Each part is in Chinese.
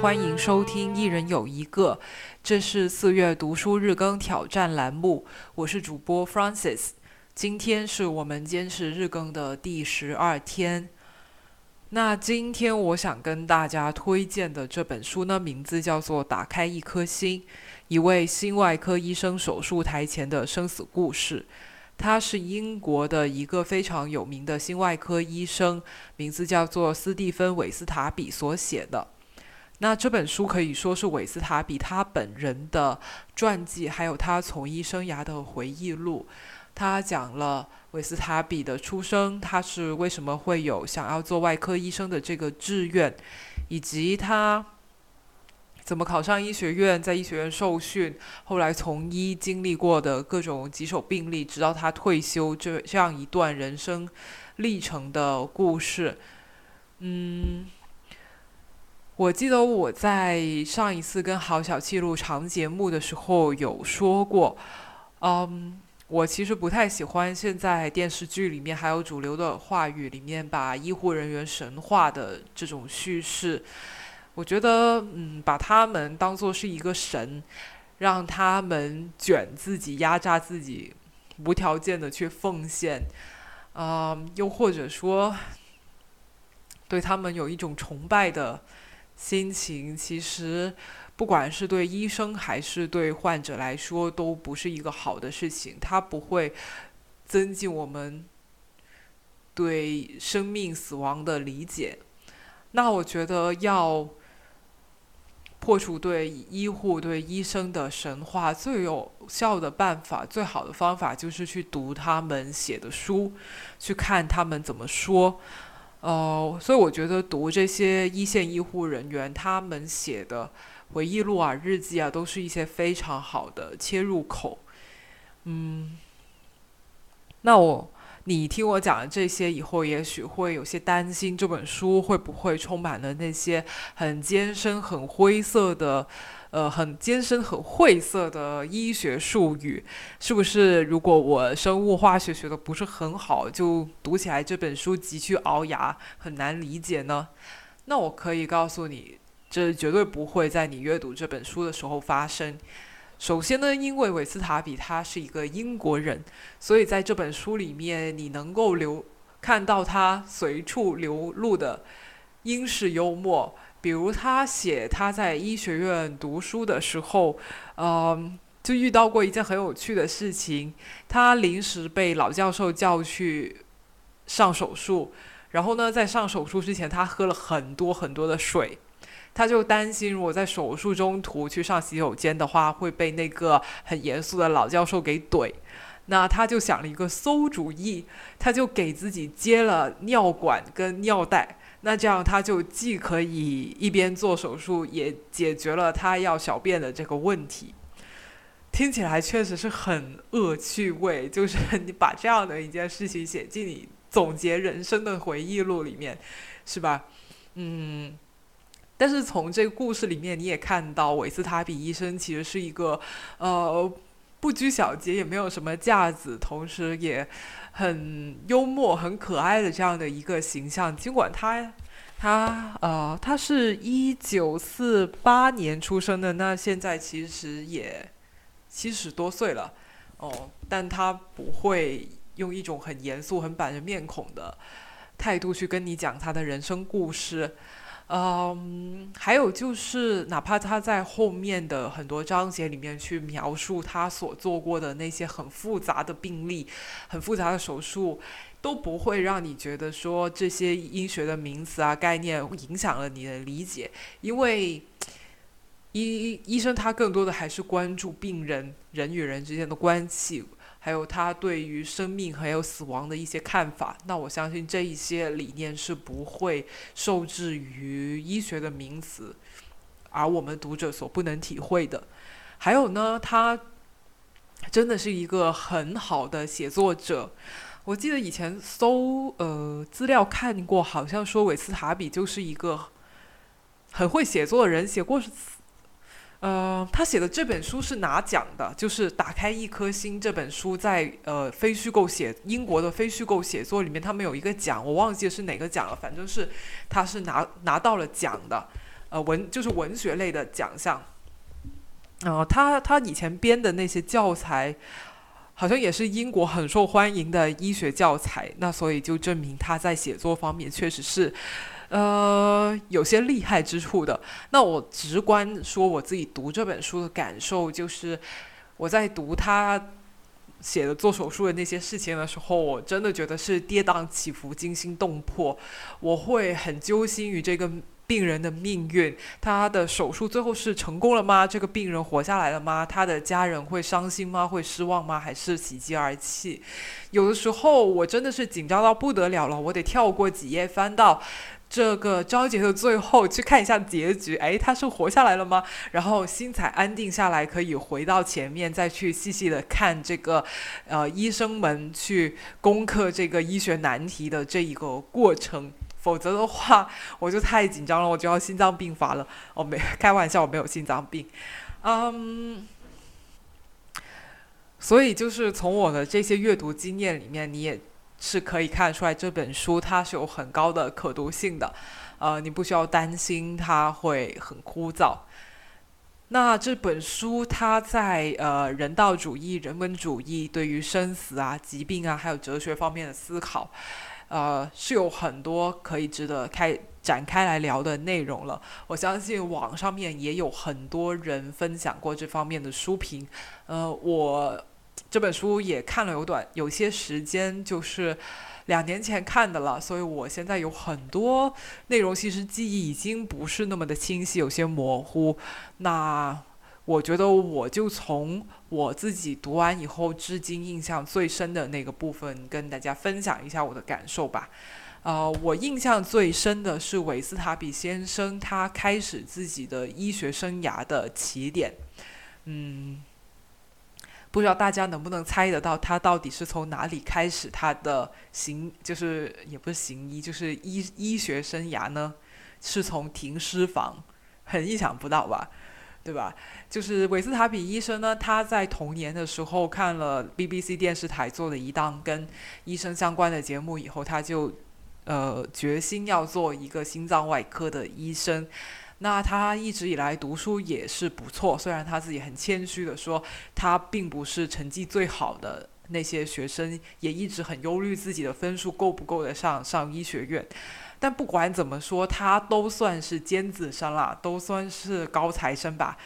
欢迎收听《一人有一个》，这是四月读书日更挑战栏目，我是主播 f r a n c i s 今天是我们坚持日更的第十二天。那今天我想跟大家推荐的这本书呢，名字叫做《打开一颗心：一位心外科医生手术台前的生死故事》。他是英国的一个非常有名的心外科医生，名字叫做斯蒂芬·韦斯塔比所写的。那这本书可以说是韦斯塔比他本人的传记，还有他从医生涯的回忆录。他讲了韦斯塔比的出生，他是为什么会有想要做外科医生的这个志愿，以及他。怎么考上医学院，在医学院受训，后来从医经历过的各种棘手病例，直到他退休这这样一段人生历程的故事。嗯，我记得我在上一次跟郝小七录长节目的时候有说过，嗯，我其实不太喜欢现在电视剧里面还有主流的话语里面把医护人员神话的这种叙事。我觉得，嗯，把他们当做是一个神，让他们卷自己、压榨自己，无条件的去奉献，啊，又或者说，对他们有一种崇拜的心情，其实，不管是对医生还是对患者来说，都不是一个好的事情。它不会增进我们对生命死亡的理解。那我觉得要。破除对医护、对医生的神话，最有效的办法、最好的方法，就是去读他们写的书，去看他们怎么说。呃，所以我觉得读这些一线医护人员他们写的回忆录啊、日记啊，都是一些非常好的切入口。嗯，那我。你听我讲了这些以后，也许会有些担心，这本书会不会充满了那些很艰深、很灰色的，呃，很艰深、很晦涩的医学术语？是不是？如果我生物化学学的不是很好，就读起来这本书急需熬牙，很难理解呢？那我可以告诉你，这绝对不会在你阅读这本书的时候发生。首先呢，因为韦斯塔比他是一个英国人，所以在这本书里面，你能够留看到他随处流露的英式幽默。比如他写他在医学院读书的时候，嗯，就遇到过一件很有趣的事情。他临时被老教授叫去上手术，然后呢，在上手术之前，他喝了很多很多的水。他就担心，如果在手术中途去上洗手间的话，会被那个很严肃的老教授给怼。那他就想了一个馊主意，他就给自己接了尿管跟尿袋。那这样他就既可以一边做手术，也解决了他要小便的这个问题。听起来确实是很恶趣味，就是你把这样的一件事情写进你总结人生的回忆录里面，是吧？嗯。但是从这个故事里面，你也看到韦斯塔比医生其实是一个，呃，不拘小节，也没有什么架子，同时也很幽默、很可爱的这样的一个形象。尽管他，他，呃，他是一九四八年出生的，那现在其实也七十多岁了，哦，但他不会用一种很严肃、很板着面孔的态度去跟你讲他的人生故事。嗯，还有就是，哪怕他在后面的很多章节里面去描述他所做过的那些很复杂的病例、很复杂的手术，都不会让你觉得说这些医学的名词啊、概念影响了你的理解，因为医医生他更多的还是关注病人人与人之间的关系。还有他对于生命还有死亡的一些看法，那我相信这一些理念是不会受制于医学的名词，而我们读者所不能体会的。还有呢，他真的是一个很好的写作者。我记得以前搜呃资料看过，好像说韦斯塔比就是一个很会写作的人，写过。呃，他写的这本书是拿奖的，就是《打开一颗心》这本书，在呃非虚构写英国的非虚构写作里面，他们有一个奖，我忘记是哪个奖了，反正是他是拿拿到了奖的。呃文就是文学类的奖项。呃，他他以前编的那些教材，好像也是英国很受欢迎的医学教材，那所以就证明他在写作方面确实是，呃，有些厉害之处的。那我直观说我自己读这本书的感受，就是我在读他写的做手术的那些事情的时候，我真的觉得是跌宕起伏、惊心动魄，我会很揪心于这个。病人的命运，他的手术最后是成功了吗？这个病人活下来了吗？他的家人会伤心吗？会失望吗？还是喜极而泣？有的时候我真的是紧张到不得了了，我得跳过几页，翻到这个章节的最后去看一下结局。哎，他是活下来了吗？然后心才安定下来，可以回到前面再去细细的看这个，呃，医生们去攻克这个医学难题的这一个过程。否则的话，我就太紧张了，我就要心脏病发了。我没开玩笑，我没有心脏病。嗯，所以就是从我的这些阅读经验里面，你也是可以看出来，这本书它是有很高的可读性的。呃，你不需要担心它会很枯燥。那这本书它在呃人道主义、人文主义对于生死啊、疾病啊，还有哲学方面的思考。呃，是有很多可以值得开展开来聊的内容了。我相信网上面也有很多人分享过这方面的书评。呃，我这本书也看了有短有些时间，就是两年前看的了，所以我现在有很多内容，其实记忆已经不是那么的清晰，有些模糊。那。我觉得我就从我自己读完以后至今印象最深的那个部分跟大家分享一下我的感受吧。呃，我印象最深的是韦斯塔比先生他开始自己的医学生涯的起点。嗯，不知道大家能不能猜得到他到底是从哪里开始他的行，就是也不是行医，就是医医学生涯呢？是从停尸房，很意想不到吧？对吧？就是韦斯塔比医生呢，他在童年的时候看了 BBC 电视台做的一档跟医生相关的节目以后，他就呃决心要做一个心脏外科的医生。那他一直以来读书也是不错，虽然他自己很谦虚的说他并不是成绩最好的那些学生，也一直很忧虑自己的分数够不够得上上医学院。但不管怎么说，他都算是尖子生啦，都算是高材生吧。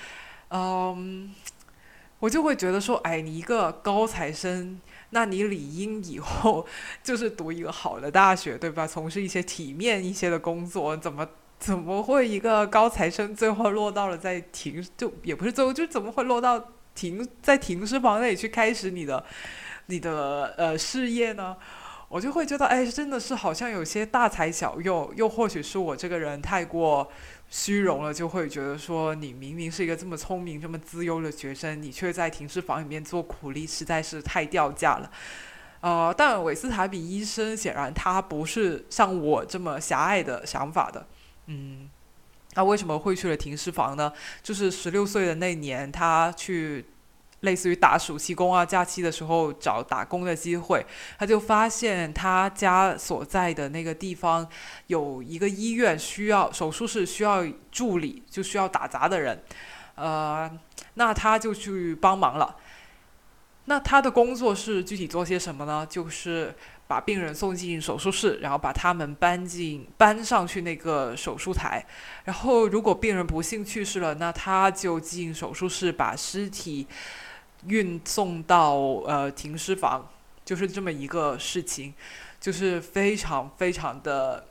嗯，我就会觉得说，哎，你一个高材生，那你理应以后 就是读一个好的大学，对吧？从事一些体面一些的工作，怎么怎么会一个高材生最后落到了在停，就也不是最后，就怎么会落到停在停尸房那里去开始你的你的呃事业呢？我就会觉得，哎，真的是好像有些大材小用，又或许是我这个人太过虚荣了，就会觉得说，你明明是一个这么聪明、这么资优的学生，你却在停尸房里面做苦力，实在是太掉价了。呃，但韦斯塔比医生显然他不是像我这么狭隘的想法的，嗯，他为什么会去了停尸房呢？就是十六岁的那年，他去。类似于打暑期工啊，假期的时候找打工的机会，他就发现他家所在的那个地方有一个医院需要手术室需要助理，就需要打杂的人，呃，那他就去帮忙了。那他的工作是具体做些什么呢？就是把病人送进手术室，然后把他们搬进搬上去那个手术台，然后如果病人不幸去世了，那他就进手术室把尸体。运送到呃停尸房，就是这么一个事情，就是非常非常的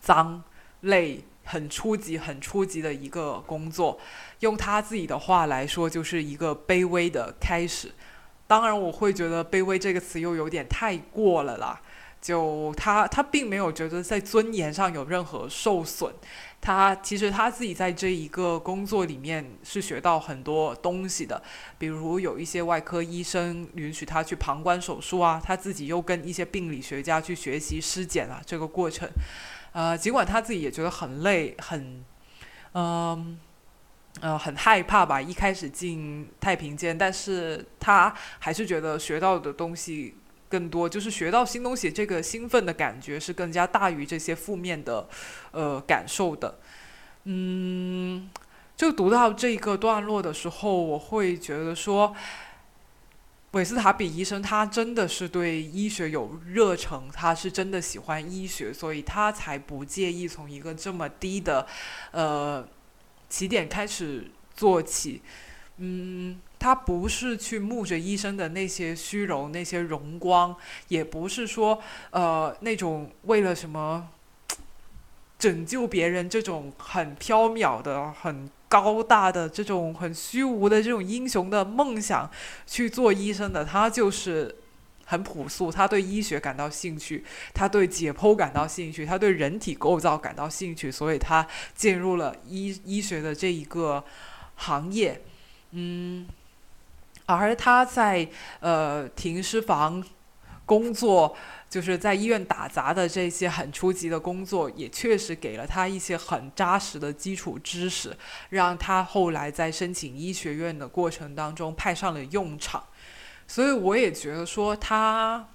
脏、累、很初级、很初级的一个工作。用他自己的话来说，就是一个卑微的开始。当然，我会觉得“卑微”这个词又有点太过了啦。就他，他并没有觉得在尊严上有任何受损。他其实他自己在这一个工作里面是学到很多东西的，比如有一些外科医生允许他去旁观手术啊，他自己又跟一些病理学家去学习尸检啊这个过程。呃，尽管他自己也觉得很累，很，嗯，呃很害怕吧。一开始进太平间，但是他还是觉得学到的东西。更多就是学到新东西，这个兴奋的感觉是更加大于这些负面的，呃，感受的。嗯，就读到这个段落的时候，我会觉得说，韦斯塔比医生他真的是对医学有热忱，他是真的喜欢医学，所以他才不介意从一个这么低的呃起点开始做起。嗯，他不是去慕着医生的那些虚荣、那些荣光，也不是说呃那种为了什么。拯救别人这种很飘渺的、很高大的、这种很虚无的这种英雄的梦想去做医生的，他就是很朴素。他对医学感到兴趣，他对解剖感到兴趣，他对人体构造感到兴趣，所以他进入了医医学的这一个行业。嗯，而他在呃停尸房工作。就是在医院打杂的这些很初级的工作，也确实给了他一些很扎实的基础知识，让他后来在申请医学院的过程当中派上了用场。所以我也觉得说，他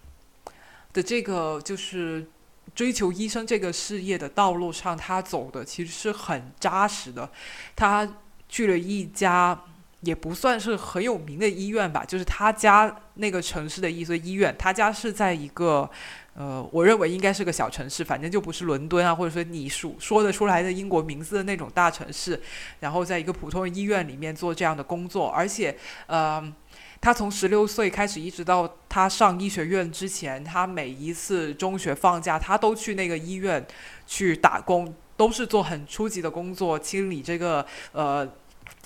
的这个就是追求医生这个事业的道路上，他走的其实是很扎实的。他去了一家。也不算是很有名的医院吧，就是他家那个城市的一所医院。他家是在一个，呃，我认为应该是个小城市，反正就不是伦敦啊，或者说你数说得出来的英国名字的那种大城市。然后在一个普通的医院里面做这样的工作，而且，呃，他从十六岁开始一直到他上医学院之前，他每一次中学放假，他都去那个医院去打工，都是做很初级的工作，清理这个，呃。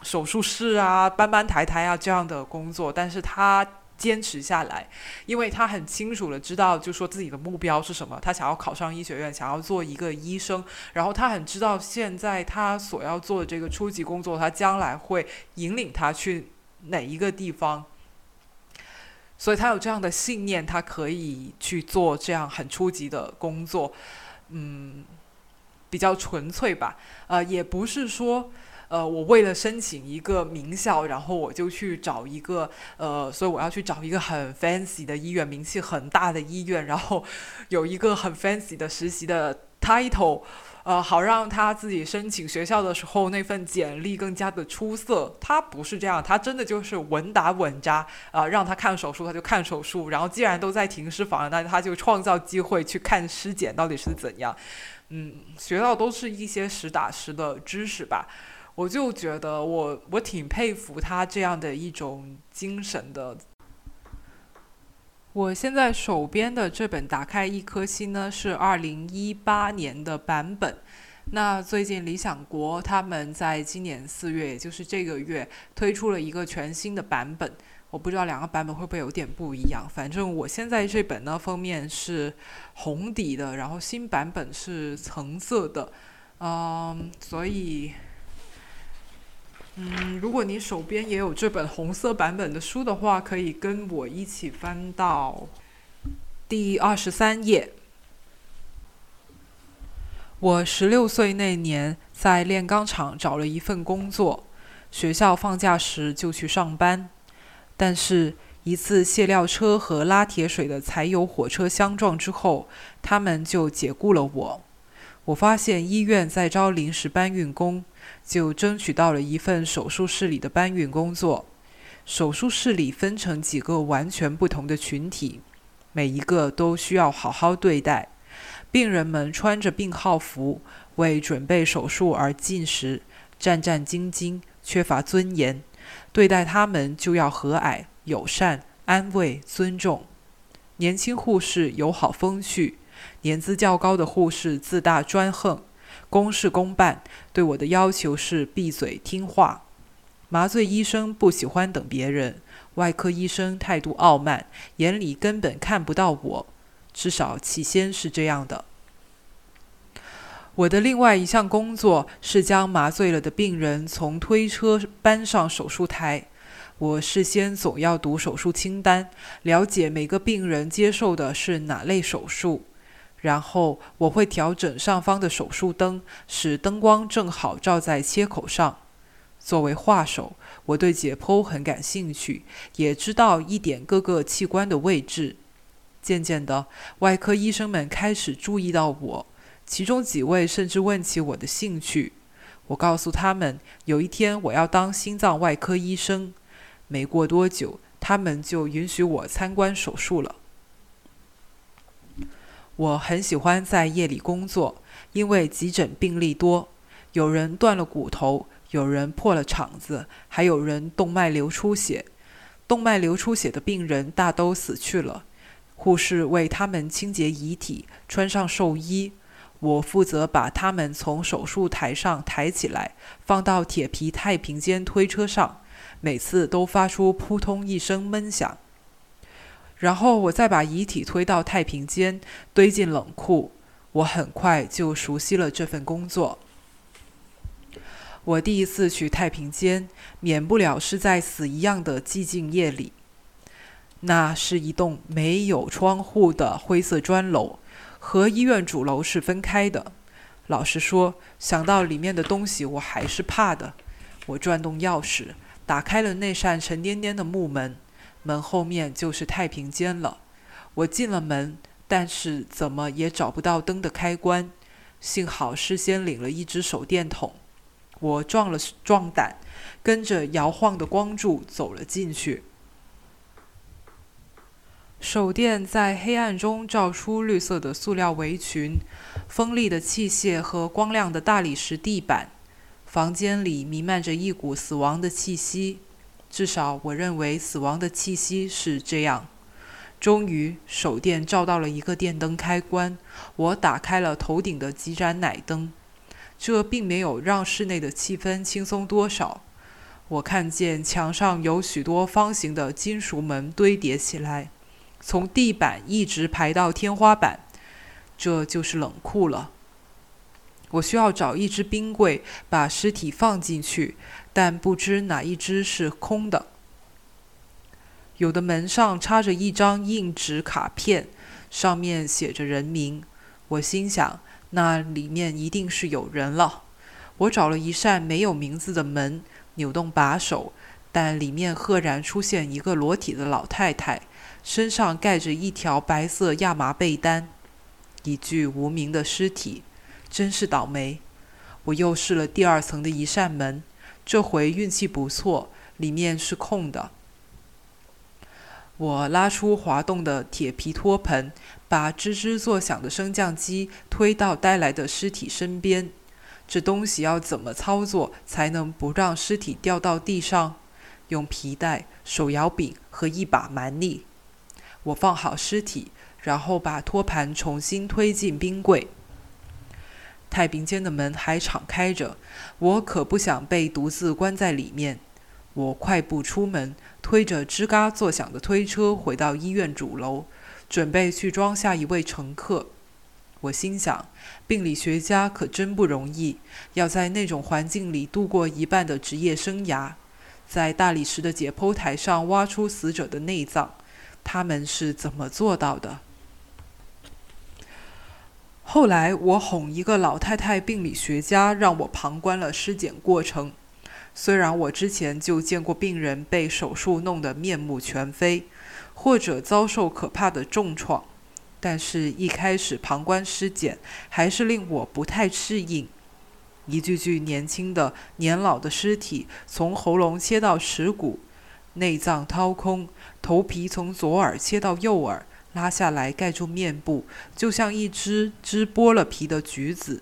手术室啊，搬搬抬抬啊，这样的工作，但是他坚持下来，因为他很清楚的知道，就说自己的目标是什么，他想要考上医学院，想要做一个医生，然后他很知道现在他所要做的这个初级工作，他将来会引领他去哪一个地方，所以他有这样的信念，他可以去做这样很初级的工作，嗯，比较纯粹吧，呃，也不是说。呃，我为了申请一个名校，然后我就去找一个呃，所以我要去找一个很 fancy 的医院，名气很大的医院，然后有一个很 fancy 的实习的 title，呃，好让他自己申请学校的时候那份简历更加的出色。他不是这样，他真的就是稳打稳扎啊，让他看手术他就看手术，然后既然都在停尸房，那他就创造机会去看尸检到底是怎样。嗯，学到都是一些实打实的知识吧。我就觉得我我挺佩服他这样的一种精神的。我现在手边的这本《打开一颗心》呢是二零一八年的版本。那最近理想国他们在今年四月，也就是这个月推出了一个全新的版本。我不知道两个版本会不会有点不一样。反正我现在这本呢封面是红底的，然后新版本是橙色的。嗯，所以。嗯，如果你手边也有这本红色版本的书的话，可以跟我一起翻到第二十三页。我十六岁那年在炼钢厂找了一份工作，学校放假时就去上班。但是，一次卸料车和拉铁水的柴油火车相撞之后，他们就解雇了我。我发现医院在招临时搬运工。就争取到了一份手术室里的搬运工作。手术室里分成几个完全不同的群体，每一个都需要好好对待。病人们穿着病号服，为准备手术而进食，战战兢兢，缺乏尊严。对待他们就要和蔼、友善、安慰、尊重。年轻护士友好风趣，年资较高的护士自大专横。公事公办，对我的要求是闭嘴听话。麻醉医生不喜欢等别人，外科医生态度傲慢，眼里根本看不到我，至少起先是这样的。我的另外一项工作是将麻醉了的病人从推车搬上手术台。我事先总要读手术清单，了解每个病人接受的是哪类手术。然后我会调整上方的手术灯，使灯光正好照在切口上。作为画手，我对解剖很感兴趣，也知道一点各个器官的位置。渐渐的，外科医生们开始注意到我，其中几位甚至问起我的兴趣。我告诉他们，有一天我要当心脏外科医生。没过多久，他们就允许我参观手术了。我很喜欢在夜里工作，因为急诊病例多，有人断了骨头，有人破了肠子，还有人动脉流出血。动脉流出血的病人大都死去了，护士为他们清洁遗体，穿上寿衣。我负责把他们从手术台上抬起来，放到铁皮太平间推车上，每次都发出扑通一声闷响。然后我再把遗体推到太平间，堆进冷库。我很快就熟悉了这份工作。我第一次去太平间，免不了是在死一样的寂静夜里。那是一栋没有窗户的灰色砖楼，和医院主楼是分开的。老实说，想到里面的东西，我还是怕的。我转动钥匙，打开了那扇沉甸甸的木门。门后面就是太平间了。我进了门，但是怎么也找不到灯的开关。幸好事先领了一只手电筒。我壮了壮胆，跟着摇晃的光柱走了进去。手电在黑暗中照出绿色的塑料围裙、锋利的器械和光亮的大理石地板。房间里弥漫着一股死亡的气息。至少我认为死亡的气息是这样。终于，手电照到了一个电灯开关，我打开了头顶的几盏奶灯。这并没有让室内的气氛轻松多少。我看见墙上有许多方形的金属门堆叠起来，从地板一直排到天花板。这就是冷库了。我需要找一只冰柜，把尸体放进去。但不知哪一只是空的。有的门上插着一张硬纸卡片，上面写着人名。我心想，那里面一定是有人了。我找了一扇没有名字的门，扭动把手，但里面赫然出现一个裸体的老太太，身上盖着一条白色亚麻被单，一具无名的尸体。真是倒霉！我又试了第二层的一扇门。这回运气不错，里面是空的。我拉出滑动的铁皮托盆，把吱吱作响的升降机推到带来的尸体身边。这东西要怎么操作才能不让尸体掉到地上？用皮带、手摇柄和一把蛮力。我放好尸体，然后把托盘重新推进冰柜。太平间的门还敞开着，我可不想被独自关在里面。我快步出门，推着吱嘎作响的推车回到医院主楼，准备去装下一位乘客。我心想，病理学家可真不容易，要在那种环境里度过一半的职业生涯，在大理石的解剖台上挖出死者的内脏，他们是怎么做到的？后来，我哄一个老太太病理学家，让我旁观了尸检过程。虽然我之前就见过病人被手术弄得面目全非，或者遭受可怕的重创，但是一开始旁观尸检还是令我不太适应。一具具年轻的、年老的尸体，从喉咙切到耻骨，内脏掏空，头皮从左耳切到右耳。拉下来盖住面部，就像一只只剥了皮的橘子；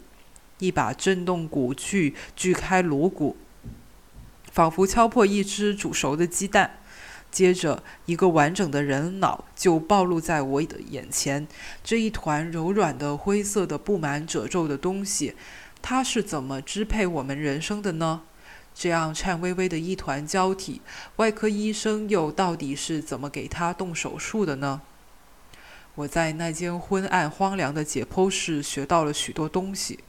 一把震动骨锯锯开颅骨，仿佛敲破一只煮熟的鸡蛋。接着，一个完整的人脑就暴露在我的眼前。这一团柔软的灰色的、布满褶皱的东西，它是怎么支配我们人生的呢？这样颤巍巍的一团胶体，外科医生又到底是怎么给他动手术的呢？我在那间昏暗荒凉的解剖室学到了许多东西。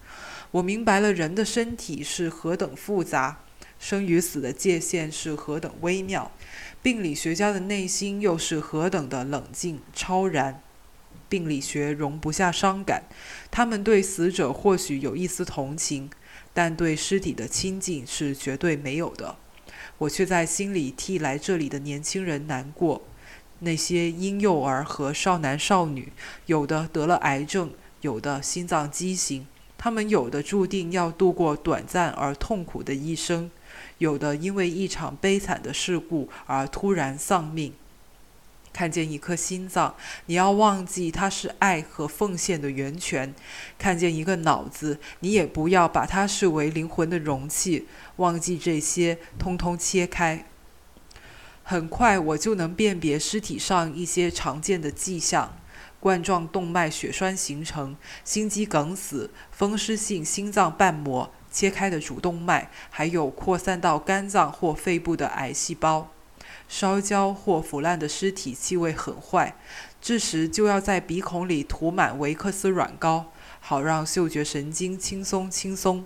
我明白了人的身体是何等复杂，生与死的界限是何等微妙，病理学家的内心又是何等的冷静超然。病理学容不下伤感，他们对死者或许有一丝同情，但对尸体的亲近是绝对没有的。我却在心里替来这里的年轻人难过。那些婴幼儿和少男少女，有的得了癌症，有的心脏畸形，他们有的注定要度过短暂而痛苦的一生，有的因为一场悲惨的事故而突然丧命。看见一颗心脏，你要忘记它是爱和奉献的源泉；看见一个脑子，你也不要把它视为灵魂的容器，忘记这些，通通切开。很快，我就能辨别尸体上一些常见的迹象：冠状动脉血栓形成、心肌梗死、风湿性心脏瓣膜、切开的主动脉，还有扩散到肝脏或肺部的癌细胞。烧焦或腐烂的尸体气味很坏，这时就要在鼻孔里涂满维克斯软膏，好让嗅觉神经轻松轻松。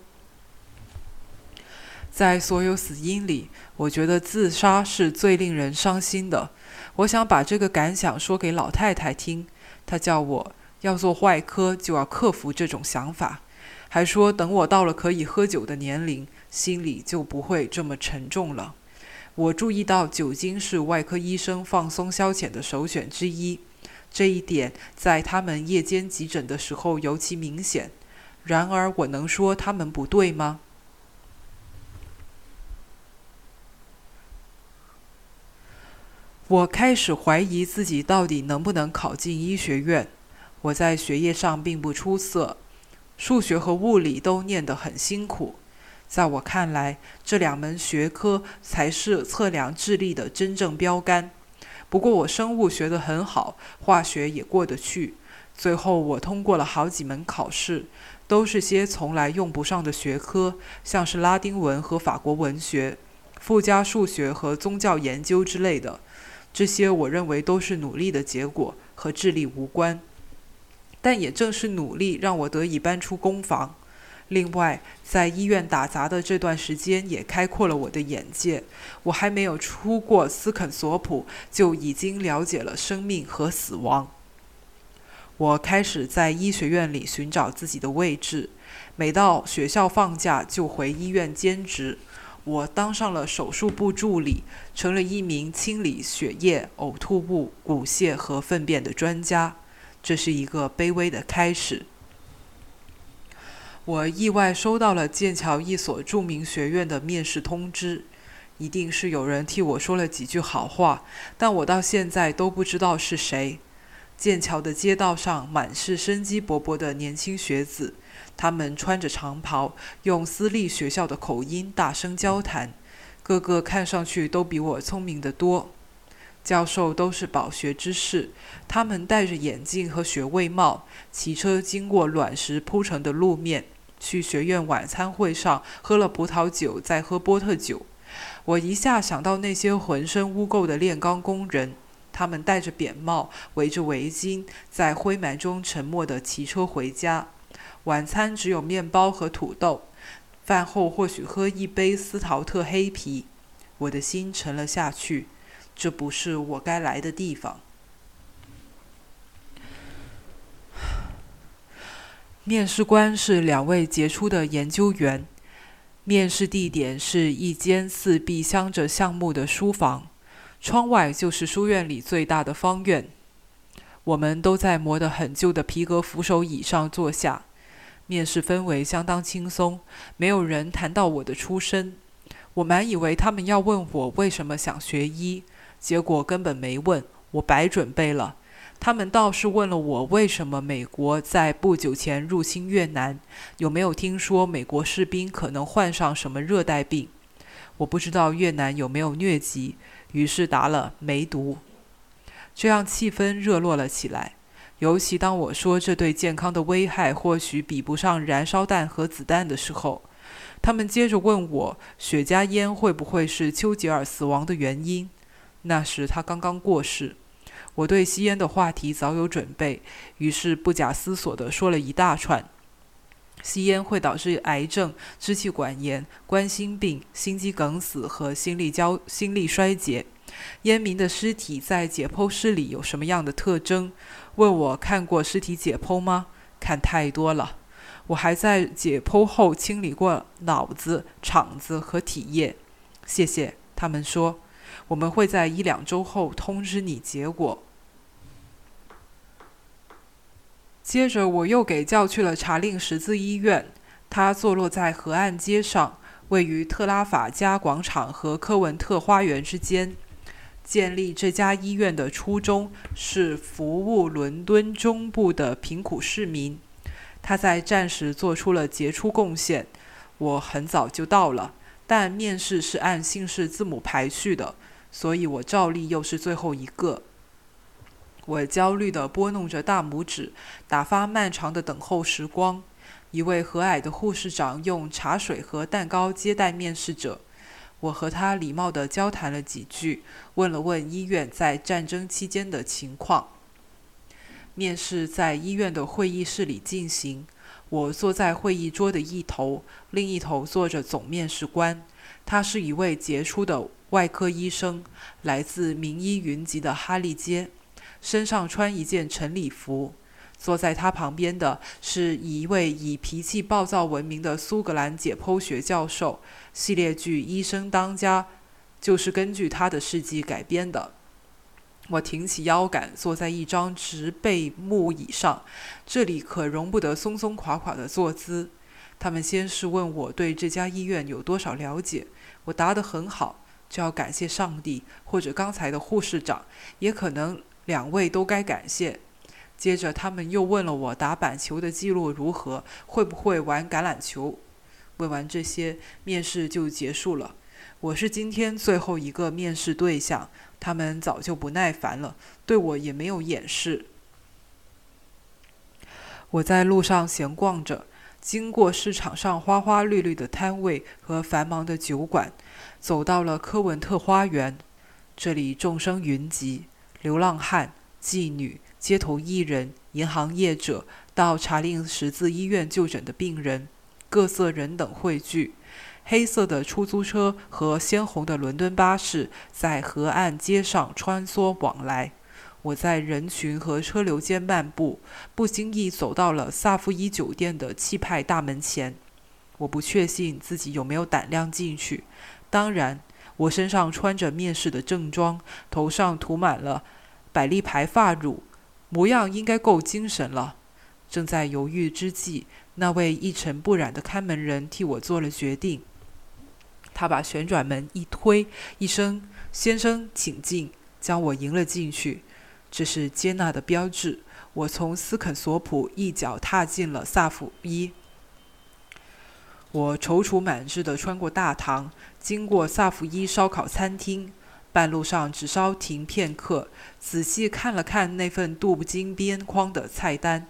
在所有死因里，我觉得自杀是最令人伤心的。我想把这个感想说给老太太听，她叫我要做外科就要克服这种想法，还说等我到了可以喝酒的年龄，心里就不会这么沉重了。我注意到酒精是外科医生放松消遣的首选之一，这一点在他们夜间急诊的时候尤其明显。然而，我能说他们不对吗？我开始怀疑自己到底能不能考进医学院。我在学业上并不出色，数学和物理都念得很辛苦。在我看来，这两门学科才是测量智力的真正标杆。不过，我生物学得很好，化学也过得去。最后，我通过了好几门考试，都是些从来用不上的学科，像是拉丁文和法国文学、附加数学和宗教研究之类的。这些我认为都是努力的结果，和智力无关。但也正是努力，让我得以搬出工房。另外，在医院打杂的这段时间也开阔了我的眼界。我还没有出过斯肯索普，就已经了解了生命和死亡。我开始在医学院里寻找自己的位置。每到学校放假，就回医院兼职。我当上了手术部助理，成了一名清理血液、呕吐物、骨屑和粪便的专家。这是一个卑微的开始。我意外收到了剑桥一所著名学院的面试通知，一定是有人替我说了几句好话，但我到现在都不知道是谁。剑桥的街道上满是生机勃勃的年轻学子，他们穿着长袍，用私立学校的口音大声交谈，个个看上去都比我聪明得多。教授都是饱学之士，他们戴着眼镜和学位帽，骑车经过卵石铺成的路面。去学院晚餐会上喝了葡萄酒，再喝波特酒。我一下想到那些浑身污垢的炼钢工人，他们戴着扁帽，围着围巾，在灰霾中沉默地骑车回家。晚餐只有面包和土豆，饭后或许喝一杯斯陶特黑啤。我的心沉了下去，这不是我该来的地方。面试官是两位杰出的研究员。面试地点是一间四壁镶着橡木的书房，窗外就是书院里最大的方院。我们都在磨得很旧的皮革扶手椅上坐下。面试氛围相当轻松，没有人谈到我的出身。我满以为他们要问我为什么想学医，结果根本没问，我白准备了。他们倒是问了我，为什么美国在不久前入侵越南？有没有听说美国士兵可能患上什么热带病？我不知道越南有没有疟疾，于是答了梅毒。这样气氛热络了起来。尤其当我说这对健康的危害或许比不上燃烧弹和子弹的时候，他们接着问我，雪茄烟会不会是丘吉尔死亡的原因？那时他刚刚过世。我对吸烟的话题早有准备，于是不假思索地说了一大串：吸烟会导致癌症、支气管炎、冠心病、心肌梗死和心力交心力衰竭。烟民的尸体在解剖室里有什么样的特征？问我看过尸体解剖吗？看太多了。我还在解剖后清理过脑子、肠子和体液。谢谢。他们说，我们会在一两周后通知你结果。接着我又给叫去了查令十字医院，它坐落在河岸街上，位于特拉法加广场和科文特花园之间。建立这家医院的初衷是服务伦敦中部的贫苦市民。他在战时做出了杰出贡献。我很早就到了，但面试是按姓氏字母排序的，所以我照例又是最后一个。我焦虑地拨弄着大拇指，打发漫长的等候时光。一位和蔼的护士长用茶水和蛋糕接待面试者。我和他礼貌地交谈了几句，问了问医院在战争期间的情况。面试在医院的会议室里进行。我坐在会议桌的一头，另一头坐着总面试官。他是一位杰出的外科医生，来自名医云集的哈利街。身上穿一件晨礼服，坐在他旁边的是一位以脾气暴躁闻名的苏格兰解剖学教授。系列剧《医生当家》就是根据他的事迹改编的。我挺起腰杆，坐在一张直背木椅上，这里可容不得松松垮垮的坐姿。他们先是问我对这家医院有多少了解，我答得很好，就要感谢上帝，或者刚才的护士长，也可能。两位都该感谢。接着，他们又问了我打板球的记录如何，会不会玩橄榄球。问完这些，面试就结束了。我是今天最后一个面试对象，他们早就不耐烦了，对我也没有掩饰。我在路上闲逛着，经过市场上花花绿绿的摊位和繁忙的酒馆，走到了科文特花园，这里众生云集。流浪汉、妓女、街头艺人、银行业者，到查令十字医院就诊的病人，各色人等汇聚。黑色的出租车和鲜红的伦敦巴士在河岸街上穿梭往来。我在人群和车流间漫步，不经意走到了萨夫伊酒店的气派大门前。我不确信自己有没有胆量进去。当然。我身上穿着面试的正装，头上涂满了百利牌发乳，模样应该够精神了。正在犹豫之际，那位一尘不染的看门人替我做了决定。他把旋转门一推，一声“先生，请进”，将我迎了进去。这是接纳的标志。我从斯肯索普一脚踏进了萨福伊。我踌躇满志地穿过大堂，经过萨福伊烧烤餐厅，半路上只稍停片刻，仔细看了看那份镀金边框的菜单，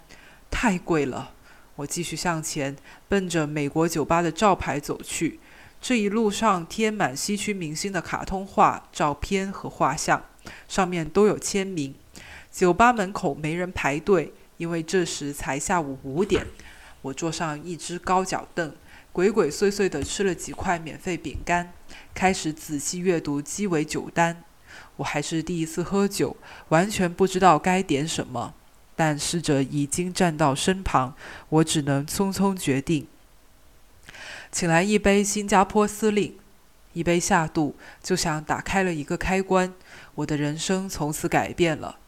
太贵了。我继续向前，奔着美国酒吧的招牌走去。这一路上贴满西区明星的卡通画、照片和画像，上面都有签名。酒吧门口没人排队，因为这时才下午五点。我坐上一只高脚凳。鬼鬼祟祟地吃了几块免费饼干，开始仔细阅读鸡尾酒单。我还是第一次喝酒，完全不知道该点什么。但侍者已经站到身旁，我只能匆匆决定，请来一杯新加坡司令。一杯下肚，就像打开了一个开关，我的人生从此改变了。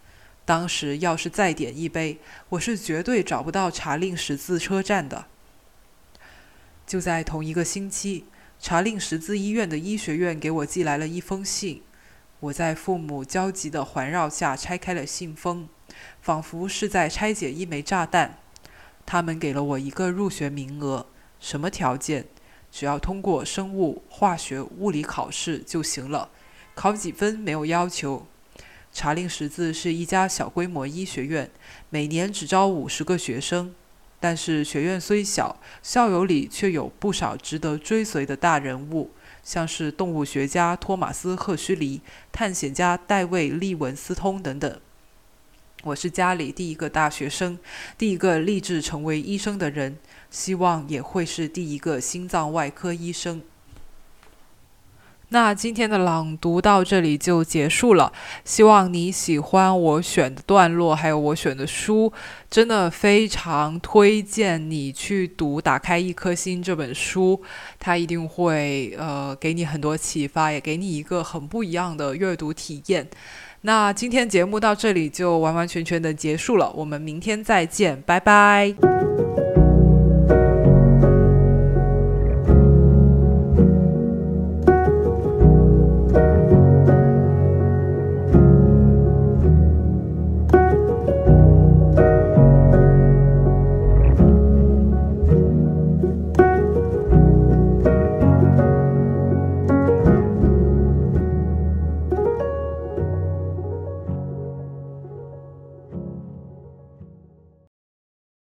当时要是再点一杯，我是绝对找不到查令十字车站的。就在同一个星期，查令十字医院的医学院给我寄来了一封信。我在父母焦急的环绕下拆开了信封，仿佛是在拆解一枚炸弹。他们给了我一个入学名额，什么条件？只要通过生物、化学、物理考试就行了，考几分没有要求。查令十字是一家小规模医学院，每年只招五十个学生。但是学院虽小，校友里却有不少值得追随的大人物，像是动物学家托马斯·赫胥黎、探险家戴维·利文斯通等等。我是家里第一个大学生，第一个立志成为医生的人，希望也会是第一个心脏外科医生。那今天的朗读到这里就结束了，希望你喜欢我选的段落，还有我选的书，真的非常推荐你去读《打开一颗心》这本书，它一定会呃给你很多启发，也给你一个很不一样的阅读体验。那今天节目到这里就完完全全的结束了，我们明天再见，拜拜。